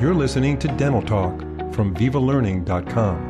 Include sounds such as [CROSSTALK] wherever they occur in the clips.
You're listening to Dental Talk from VivaLearning.com.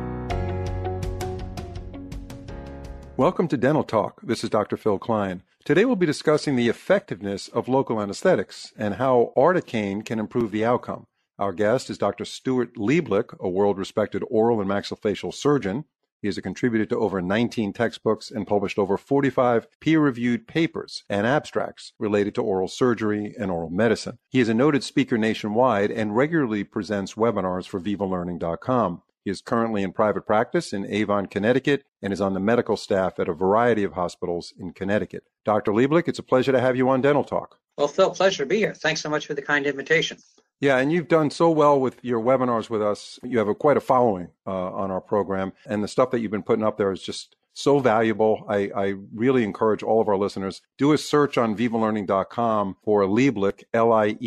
Welcome to Dental Talk. This is Dr. Phil Klein. Today we'll be discussing the effectiveness of local anesthetics and how Articaine can improve the outcome. Our guest is Dr. Stuart Lieblich, a world respected oral and maxillofacial surgeon. He is a contributor to over 19 textbooks and published over 45 peer reviewed papers and abstracts related to oral surgery and oral medicine. He is a noted speaker nationwide and regularly presents webinars for VivaLearning.com. He is currently in private practice in Avon, Connecticut, and is on the medical staff at a variety of hospitals in Connecticut. Dr. Lieblich, it's a pleasure to have you on Dental Talk. Well, Phil, pleasure to be here. Thanks so much for the kind invitation. Yeah, and you've done so well with your webinars with us. You have a, quite a following uh, on our program, and the stuff that you've been putting up there is just so valuable. I, I really encourage all of our listeners do a search on VivaLearning.com for Lieblich, L-I-E-B-L-I-C-H,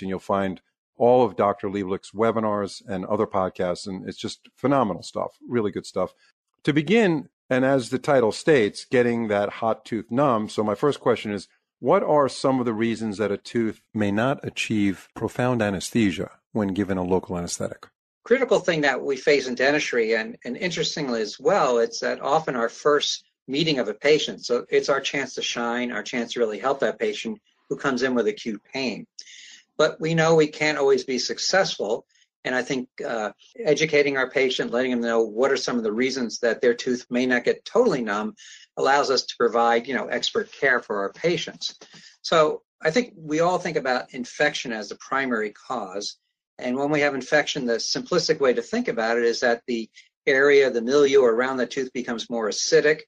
and you'll find all of Dr. Lieblich's webinars and other podcasts, and it's just phenomenal stuff, really good stuff. To begin, and as the title states, getting that hot tooth numb. So my first question is what are some of the reasons that a tooth may not achieve profound anesthesia when given a local anesthetic? Critical thing that we face in dentistry, and, and interestingly as well, it's that often our first meeting of a patient. So it's our chance to shine, our chance to really help that patient who comes in with acute pain. But we know we can't always be successful. And I think uh, educating our patient, letting them know what are some of the reasons that their tooth may not get totally numb, allows us to provide, you know, expert care for our patients. So I think we all think about infection as the primary cause. And when we have infection, the simplistic way to think about it is that the area, the milieu around the tooth becomes more acidic.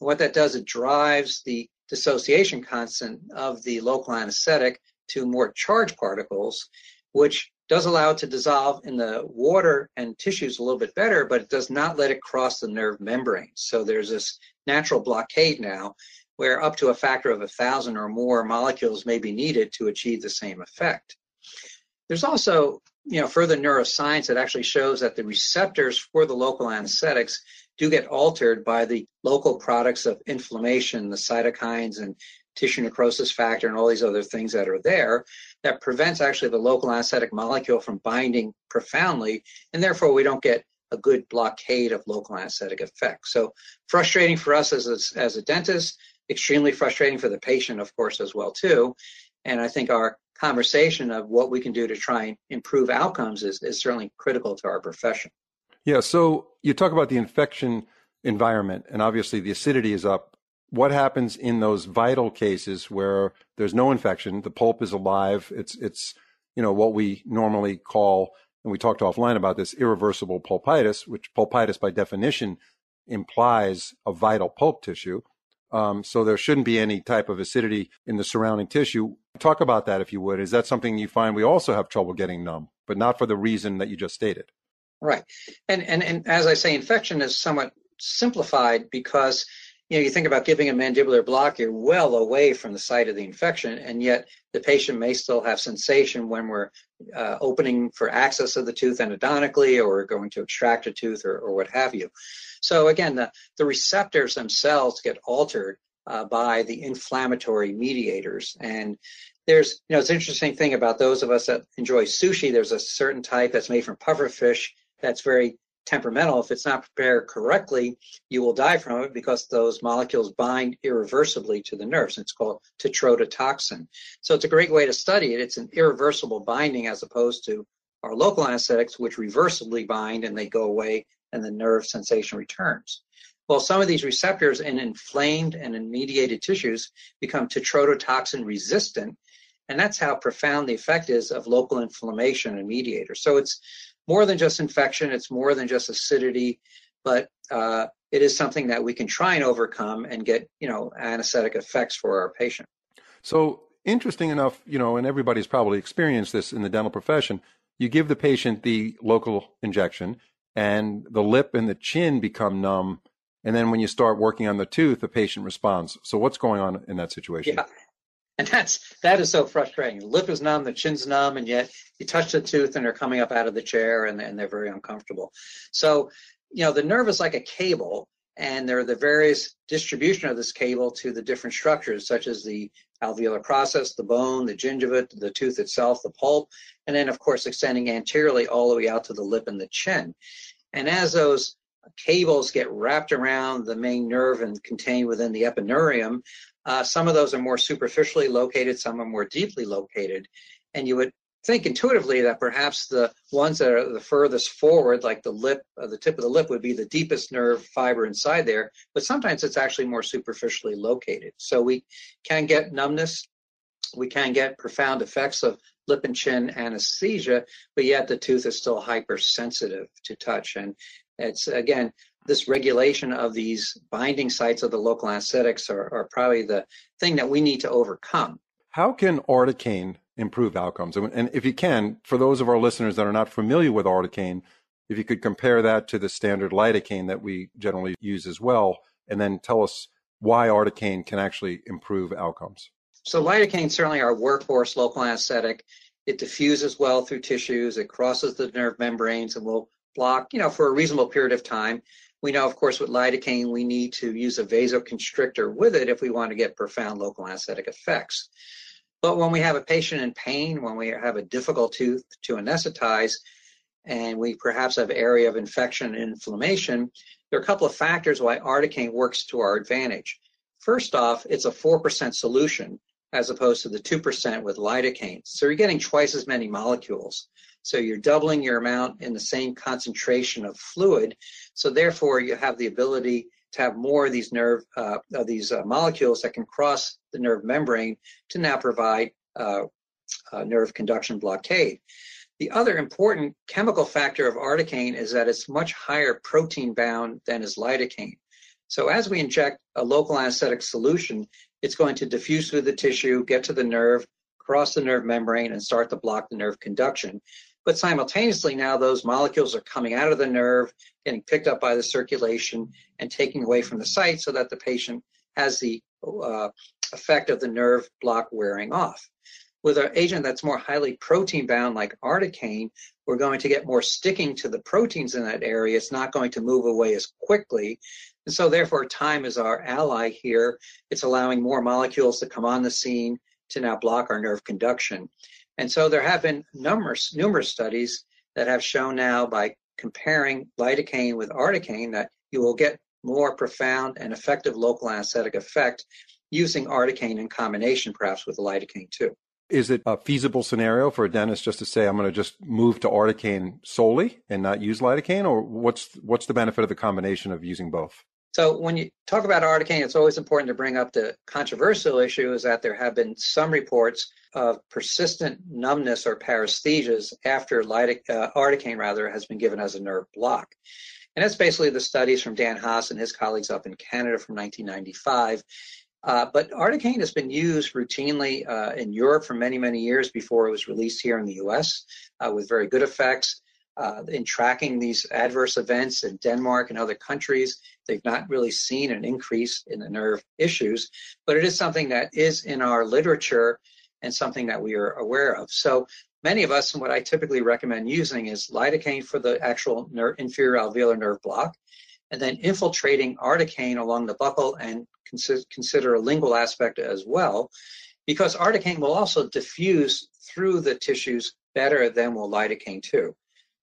And what that does, it drives the dissociation constant of the local anesthetic to more charged particles, which does allow it to dissolve in the water and tissues a little bit better, but it does not let it cross the nerve membrane. So there's this natural blockade now where up to a factor of a thousand or more molecules may be needed to achieve the same effect. There's also you know, further neuroscience that actually shows that the receptors for the local anesthetics do get altered by the local products of inflammation, the cytokines and tissue necrosis factor and all these other things that are there that prevents actually the local anesthetic molecule from binding profoundly, and therefore we don't get a good blockade of local anesthetic effect. So frustrating for us as a, as a dentist, extremely frustrating for the patient, of course, as well too. And I think our conversation of what we can do to try and improve outcomes is, is certainly critical to our profession. Yeah. So you talk about the infection environment, and obviously the acidity is up what happens in those vital cases where there's no infection, the pulp is alive, it's it's you know what we normally call and we talked offline about this irreversible pulpitis, which pulpitis by definition implies a vital pulp tissue. Um, so there shouldn't be any type of acidity in the surrounding tissue. Talk about that if you would. Is that something you find we also have trouble getting numb, but not for the reason that you just stated? Right. And and, and as I say, infection is somewhat simplified because you know, you think about giving a mandibular block, you're well away from the site of the infection, and yet the patient may still have sensation when we're uh, opening for access of the tooth endodontically or going to extract a tooth or, or what have you. So again, the, the receptors themselves get altered uh, by the inflammatory mediators. And there's, you know, it's an interesting thing about those of us that enjoy sushi. There's a certain type that's made from pufferfish that's very temperamental. If it's not prepared correctly, you will die from it because those molecules bind irreversibly to the nerves. It's called tetrodotoxin. So it's a great way to study it. It's an irreversible binding as opposed to our local anesthetics, which reversibly bind and they go away and the nerve sensation returns. Well, some of these receptors in inflamed and in mediated tissues become tetrodotoxin resistant, and that's how profound the effect is of local inflammation and mediators. So it's more than just infection, it's more than just acidity, but uh, it is something that we can try and overcome and get, you know, anesthetic effects for our patient. So interesting enough, you know, and everybody's probably experienced this in the dental profession. You give the patient the local injection, and the lip and the chin become numb. And then when you start working on the tooth, the patient responds. So what's going on in that situation? Yeah. And that's that is so frustrating. The lip is numb, the chin's numb, and yet you touch the tooth and they're coming up out of the chair and, and they're very uncomfortable. So, you know, the nerve is like a cable, and there are the various distribution of this cable to the different structures, such as the alveolar process, the bone, the gingiva, the tooth itself, the pulp, and then, of course, extending anteriorly all the way out to the lip and the chin. And as those cables get wrapped around the main nerve and contained within the epineurium, uh, some of those are more superficially located, some are more deeply located. And you would think intuitively that perhaps the ones that are the furthest forward, like the lip, uh, the tip of the lip, would be the deepest nerve fiber inside there. But sometimes it's actually more superficially located. So we can get numbness, we can get profound effects of lip and chin anesthesia, but yet the tooth is still hypersensitive to touch. And it's again this regulation of these binding sites of the local anesthetics are, are probably the thing that we need to overcome. How can articaine improve outcomes? And if you can, for those of our listeners that are not familiar with articaine, if you could compare that to the standard lidocaine that we generally use as well, and then tell us why articaine can actually improve outcomes. So lidocaine certainly our workhorse local anesthetic. It diffuses well through tissues. It crosses the nerve membranes and will block, you know, for a reasonable period of time. We know, of course, with lidocaine, we need to use a vasoconstrictor with it if we want to get profound local anesthetic effects. But when we have a patient in pain, when we have a difficult tooth to anesthetize, and we perhaps have area of infection and inflammation, there are a couple of factors why articaine works to our advantage. First off, it's a 4% solution as opposed to the 2% with lidocaine. So you're getting twice as many molecules. So you're doubling your amount in the same concentration of fluid. So therefore, you have the ability to have more of these nerve, uh, of these uh, molecules that can cross the nerve membrane to now provide uh, nerve conduction blockade. The other important chemical factor of articaine is that it's much higher protein bound than is lidocaine. So as we inject a local anesthetic solution, it's going to diffuse through the tissue, get to the nerve, cross the nerve membrane, and start to block the nerve conduction. But simultaneously, now those molecules are coming out of the nerve, getting picked up by the circulation, and taking away from the site so that the patient has the uh, effect of the nerve block wearing off. With an agent that's more highly protein bound, like articaine, we're going to get more sticking to the proteins in that area. It's not going to move away as quickly. And so, therefore, time is our ally here. It's allowing more molecules to come on the scene to now block our nerve conduction. And so there have been numerous, numerous studies that have shown now by comparing lidocaine with articaine that you will get more profound and effective local anesthetic effect using articaine in combination, perhaps with lidocaine too. Is it a feasible scenario for a dentist just to say, I'm going to just move to articaine solely and not use lidocaine? Or what's, what's the benefit of the combination of using both? So when you talk about articaine, it's always important to bring up the controversial issue is that there have been some reports of persistent numbness or paresthesias after lidoc- uh, articaine rather has been given as a nerve block. And that's basically the studies from Dan Haas and his colleagues up in Canada from 1995. Uh, but articaine has been used routinely uh, in Europe for many, many years before it was released here in the US uh, with very good effects uh, in tracking these adverse events in Denmark and other countries. They've not really seen an increase in the nerve issues, but it is something that is in our literature and something that we are aware of. So many of us, and what I typically recommend using is lidocaine for the actual inferior alveolar nerve block, and then infiltrating articaine along the buccal and consider a lingual aspect as well, because articaine will also diffuse through the tissues better than will lidocaine too.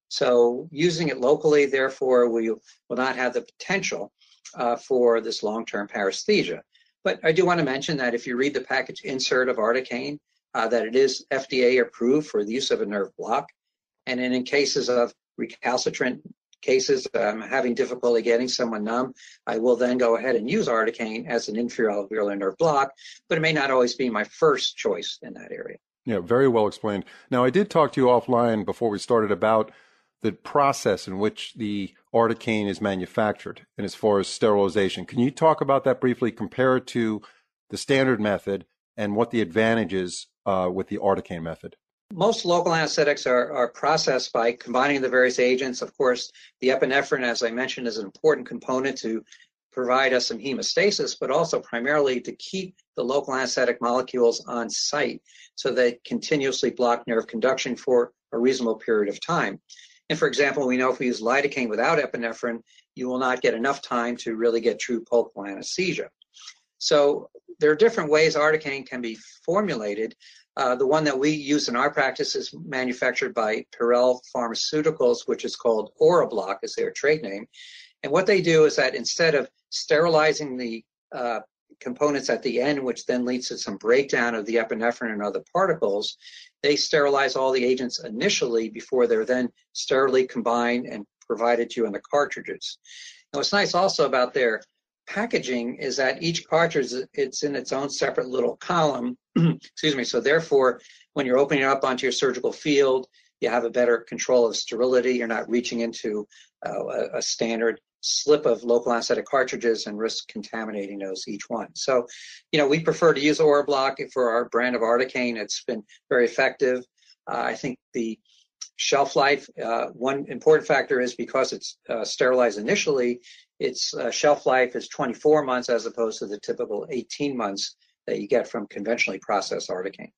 So using it locally, therefore, we will not have the potential uh, for this long-term paresthesia. But I do want to mention that if you read the package insert of Articaine, uh, that it is FDA approved for the use of a nerve block. And in, in cases of recalcitrant cases, um, having difficulty getting someone numb, I will then go ahead and use Articaine as an inferior nerve block, but it may not always be my first choice in that area. Yeah, very well explained. Now, I did talk to you offline before we started about the process in which the articaine is manufactured and as far as sterilization. Can you talk about that briefly, compare it to the standard method and what the advantage is uh, with the articaine method? Most local anesthetics are, are processed by combining the various agents. Of course, the epinephrine, as I mentioned, is an important component to provide us some hemostasis, but also primarily to keep the local anesthetic molecules on site so they continuously block nerve conduction for a reasonable period of time. And for example, we know if we use lidocaine without epinephrine, you will not get enough time to really get true pulpable anesthesia. So there are different ways articaine can be formulated. Uh, the one that we use in our practice is manufactured by Pierrel Pharmaceuticals, which is called Orabloc, is their trade name. And what they do is that instead of sterilizing the uh, components at the end, which then leads to some breakdown of the epinephrine and other particles, they sterilize all the agents initially before they're then sterilely combined and provided to you in the cartridges. Now, what's nice also about their packaging is that each cartridge it's in its own separate little column. [CLEARS THROAT] Excuse me. So therefore, when you're opening it up onto your surgical field, you have a better control of sterility. You're not reaching into uh, a, a standard slip of local anesthetic cartridges and risk contaminating those each one. So, you know, we prefer to use Orabloc for our brand of Articaine. It's been very effective. Uh, I think the shelf life, uh, one important factor is because it's uh, sterilized initially, its uh, shelf life is 24 months as opposed to the typical 18 months that you get from conventionally processed Articaine.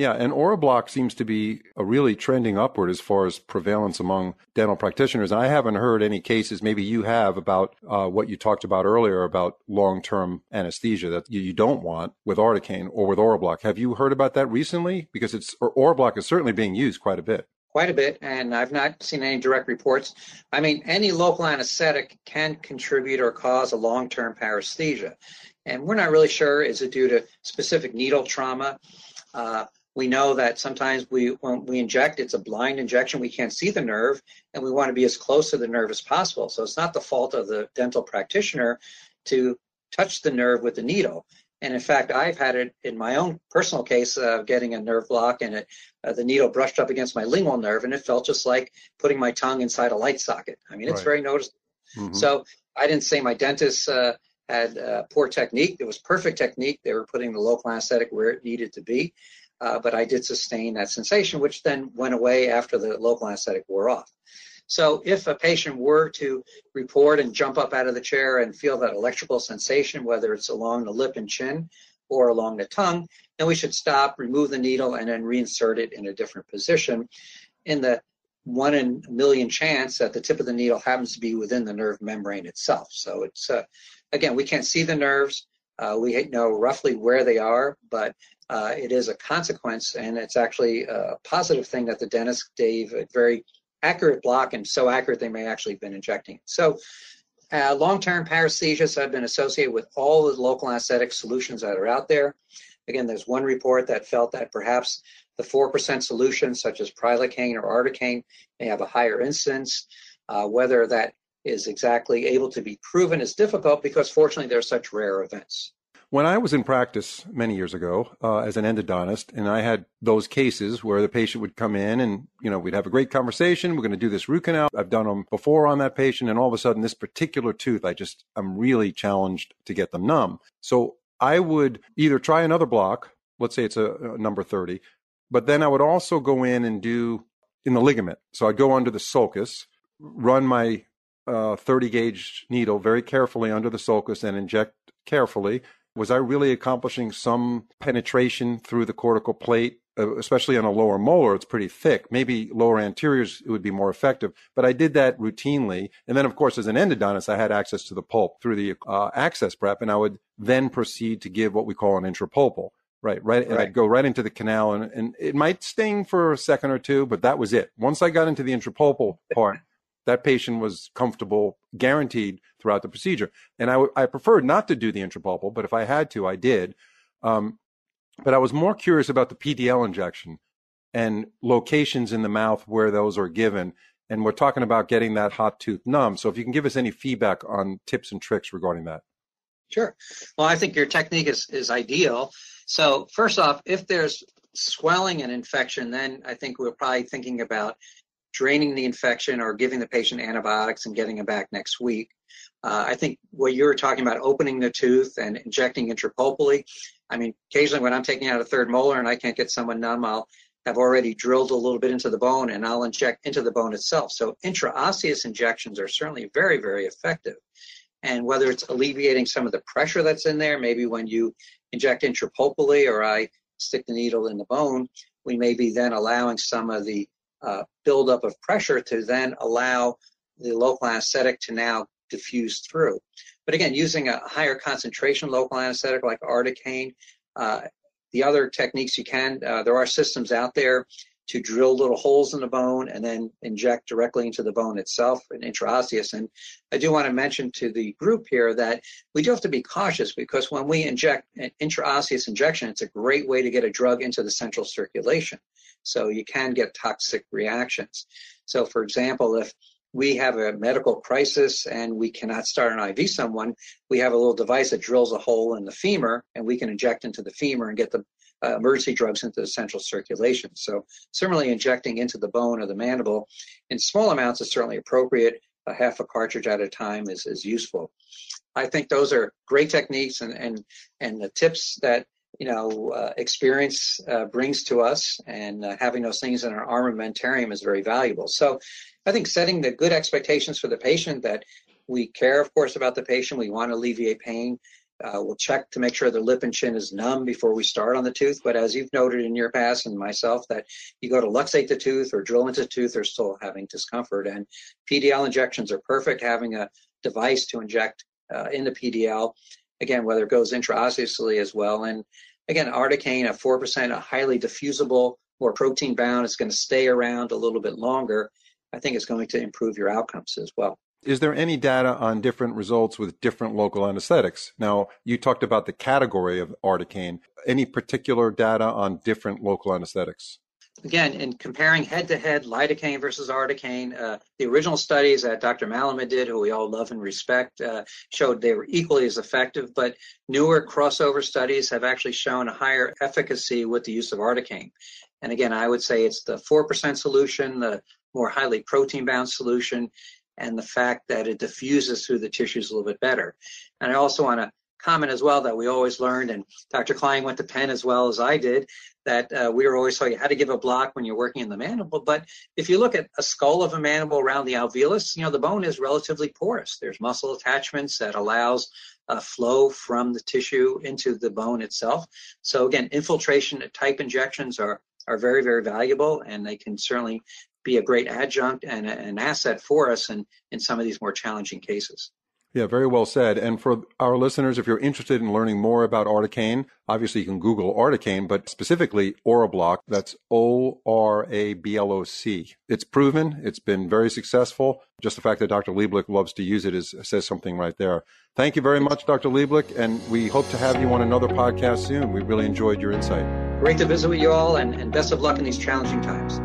Yeah, and Orabloc seems to be really trending upward as far as prevalence among dental practitioners. And I haven't heard any cases, maybe you have, about uh, what you talked about earlier about long term anesthesia that you, don't want with Articaine or with Orabloc. Have you heard about that recently? Because it's Orabloc is certainly being used quite a bit quite a bit, and I've not seen any direct reports. I mean, any local anesthetic can contribute or cause a long term paresthesia. And we're not really sure is it due to specific needle trauma? Uh, we know that sometimes we when we inject, it's a blind injection. We can't see the nerve, and we want to be as close to the nerve as possible. So it's not the fault of the dental practitioner to touch the nerve with the needle. And in fact, I've had it in my own personal case of getting a nerve block, and it, uh, the needle brushed up against my lingual nerve, and it felt just like putting my tongue inside a light socket. I mean, it's right. very noticeable. Mm-hmm. So I didn't say my dentist uh, had uh, poor technique. It was perfect technique. They were putting the local anesthetic where it needed to be uh, but I did sustain that sensation, which then went away after the local anesthetic wore off. So if a patient were to report and jump up out of the chair and feel that electrical sensation, whether it's along the lip and chin or along the tongue, then we should stop, remove the needle, and then reinsert it in a different position in the one in a million chance that the tip of the needle happens to be within the nerve membrane itself. So it's, uh, again, we can't see the nerves. Uh, we know roughly where they are, but uh, it is a consequence, and it's actually a positive thing that the dentist gave a very accurate block, and so accurate they may actually have been injecting. So, uh, long-term paresthesias have been associated with all the local anesthetic solutions that are out there. Again, there's one report that felt that perhaps the 4% solution, such as Prilocaine or Articaine, may have a higher incidence. Uh, whether that is exactly able to be proven is difficult because fortunately there are such rare events. When I was in practice many years ago uh, as an endodontist, and I had those cases where the patient would come in and, you know, we'd have a great conversation. We're going to do this root canal. I've done them before on that patient. And all of a sudden, this particular tooth, I just, I'm really challenged to get them numb. So I would either try another block, let's say it's a, a number 30, but then I would also go in and do in the ligament. So I'd go under the sulcus, run my uh, 30 gauge needle very carefully under the sulcus and inject carefully was I really accomplishing some penetration through the cortical plate, uh, especially on a lower molar? It's pretty thick. Maybe lower anteriors it would be more effective, but I did that routinely. And then, of course, as an endodontist, I had access to the pulp through the uh, access prep, and I would then proceed to give what we call an intrapulpal. Right, right. And right. I'd go right into the canal and, and it might sting for a second or two, but that was it. Once I got into the intrapulpal part, that patient was comfortable, guaranteed throughout the procedure. And I, w- I preferred not to do the intrapulpal, but if I had to, I did. Um, but I was more curious about the PDL injection and locations in the mouth where those are given. And we're talking about getting that hot tooth numb. So if you can give us any feedback on tips and tricks regarding that. Sure. Well, I think your technique is, is ideal. So first off, if there's swelling and infection, then I think we're probably thinking about draining the infection or giving the patient antibiotics and getting them back next week. Uh, I think what you were talking about, opening the tooth and injecting intrapulpally. I mean, occasionally when I'm taking out a third molar and I can't get someone numb, I'll have already drilled a little bit into the bone and I'll inject into the bone itself. So intraosseous injections are certainly very, very effective. And whether it's alleviating some of the pressure that's in there, maybe when you inject intrapulpally or I stick the needle in the bone, we may be then allowing some of the uh, buildup of pressure to then allow the local anesthetic to now diffuse through. But again, using a higher concentration local anesthetic like Articaine, uh, the other techniques you can, uh, there are systems out there to drill little holes in the bone and then inject directly into the bone itself, an intraosseous. And I do want to mention to the group here that we do have to be cautious because when we inject an intraosseous injection, it's a great way to get a drug into the central circulation. So you can get toxic reactions. So, for example, if we have a medical crisis and we cannot start an IV someone, we have a little device that drills a hole in the femur and we can inject into the femur and get the uh, emergency drugs into the central circulation. So similarly, injecting into the bone or the mandible in small amounts is certainly appropriate. A half a cartridge at a time is, is useful. I think those are great techniques and, and, and the tips that you know, uh, experience uh, brings to us, and uh, having those things in our armamentarium is very valuable. So, I think setting the good expectations for the patient that we care, of course, about the patient. We want to alleviate pain. Uh, we'll check to make sure the lip and chin is numb before we start on the tooth. But as you've noted in your past and myself, that you go to luxate the tooth or drill into the tooth, they're still having discomfort. And PDL injections are perfect. Having a device to inject uh, in the PDL, again, whether it goes intraosseously as well. And again, Articaine, a 4%, a highly diffusible, more protein bound, is going to stay around a little bit longer. I think it's going to improve your outcomes as well. Is there any data on different results with different local anesthetics? Now, you talked about the category of Articaine. Any particular data on different local anesthetics? Again, in comparing head-to-head lidocaine versus articaine, uh, the original studies that Dr. Malamed did, who we all love and respect, uh, showed they were equally as effective. But newer crossover studies have actually shown a higher efficacy with the use of articaine. And again, I would say it's the 4% solution, the more highly protein bound solution and the fact that it diffuses through the tissues a little bit better. And I also want to comment as well that we always learned, and Dr. Klein went to Penn as well as I did, that uh, we were always taught how to give a block when you're working in the mandible. But if you look at a skull of a mandible around the alveolus, you know, the bone is relatively porous. There's muscle attachments that allows uh, flow from the tissue into the bone itself. So again, infiltration type injections are are very, very valuable, and they can certainly be a great adjunct and an asset for us in, in some of these more challenging cases. Yeah, very well said. And for our listeners, if you're interested in learning more about Articaine, obviously you can Google Articaine, but specifically Orabloc, that's O R A B L O C. It's proven, it's been very successful. Just the fact that Dr. Lieblich loves to use it is, says something right there. Thank you very much, Dr. Lieblich, and we hope to have you on another podcast soon. We really enjoyed your insight. Great to visit with you all, and, and best of luck in these challenging times.